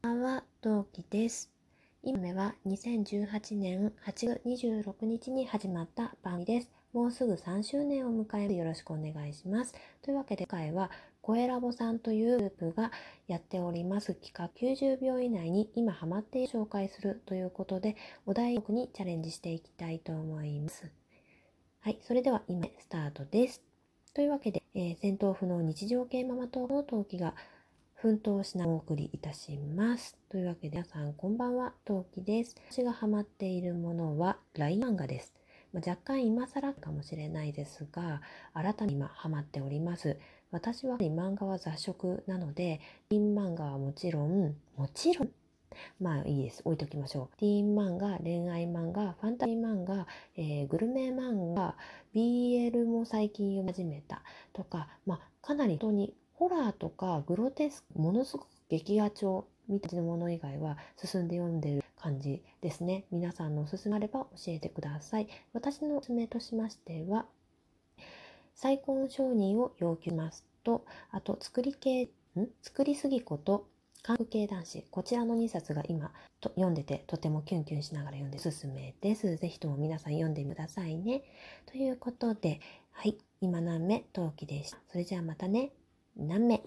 こんばんは、陶器です。今目は2018年8月26日に始まった番組です。もうすぐ3周年を迎えるよろしくお願いします。というわけで今回は声ラボさんというグループがやっております企画90秒以内に今ハマっている紹介するということでお題目にチャレンジしていきたいと思います。はい、それでは今スタートです。というわけで、えー戦闘不能日常系ママ友の陶器が奮闘しながらお送りいたします。というわけで皆さんこんばんは、陶器です。私がハマっているものは LINE 漫画です。まあ若干今更かもしれないですが、新たに今ハマっております。私は漫画は雑食なので、ティーン漫画はもちろん、もちろん、まあいいです。置いときましょう。ティーン漫画、恋愛漫画、ファンタジー漫画、えーグルメ漫画、BL も最近読み始めたとか、まあかなり本当にホラーとかグロテスク、ものすごく劇画調みたいなもの以外は進んで読んでる感じですね。皆さんのおすすめあれば教えてください。私のおすすめとしましては、再婚承認を要求しますと、あと作り系、ん作りすぎこと、韓国系男子、こちらの2冊が今と読んでてとてもキュンキュンしながら読んでおすすめです。ぜひとも皆さん読んでくださいね。ということで、はい、今何目陶器でした。それじゃあまたね、何名？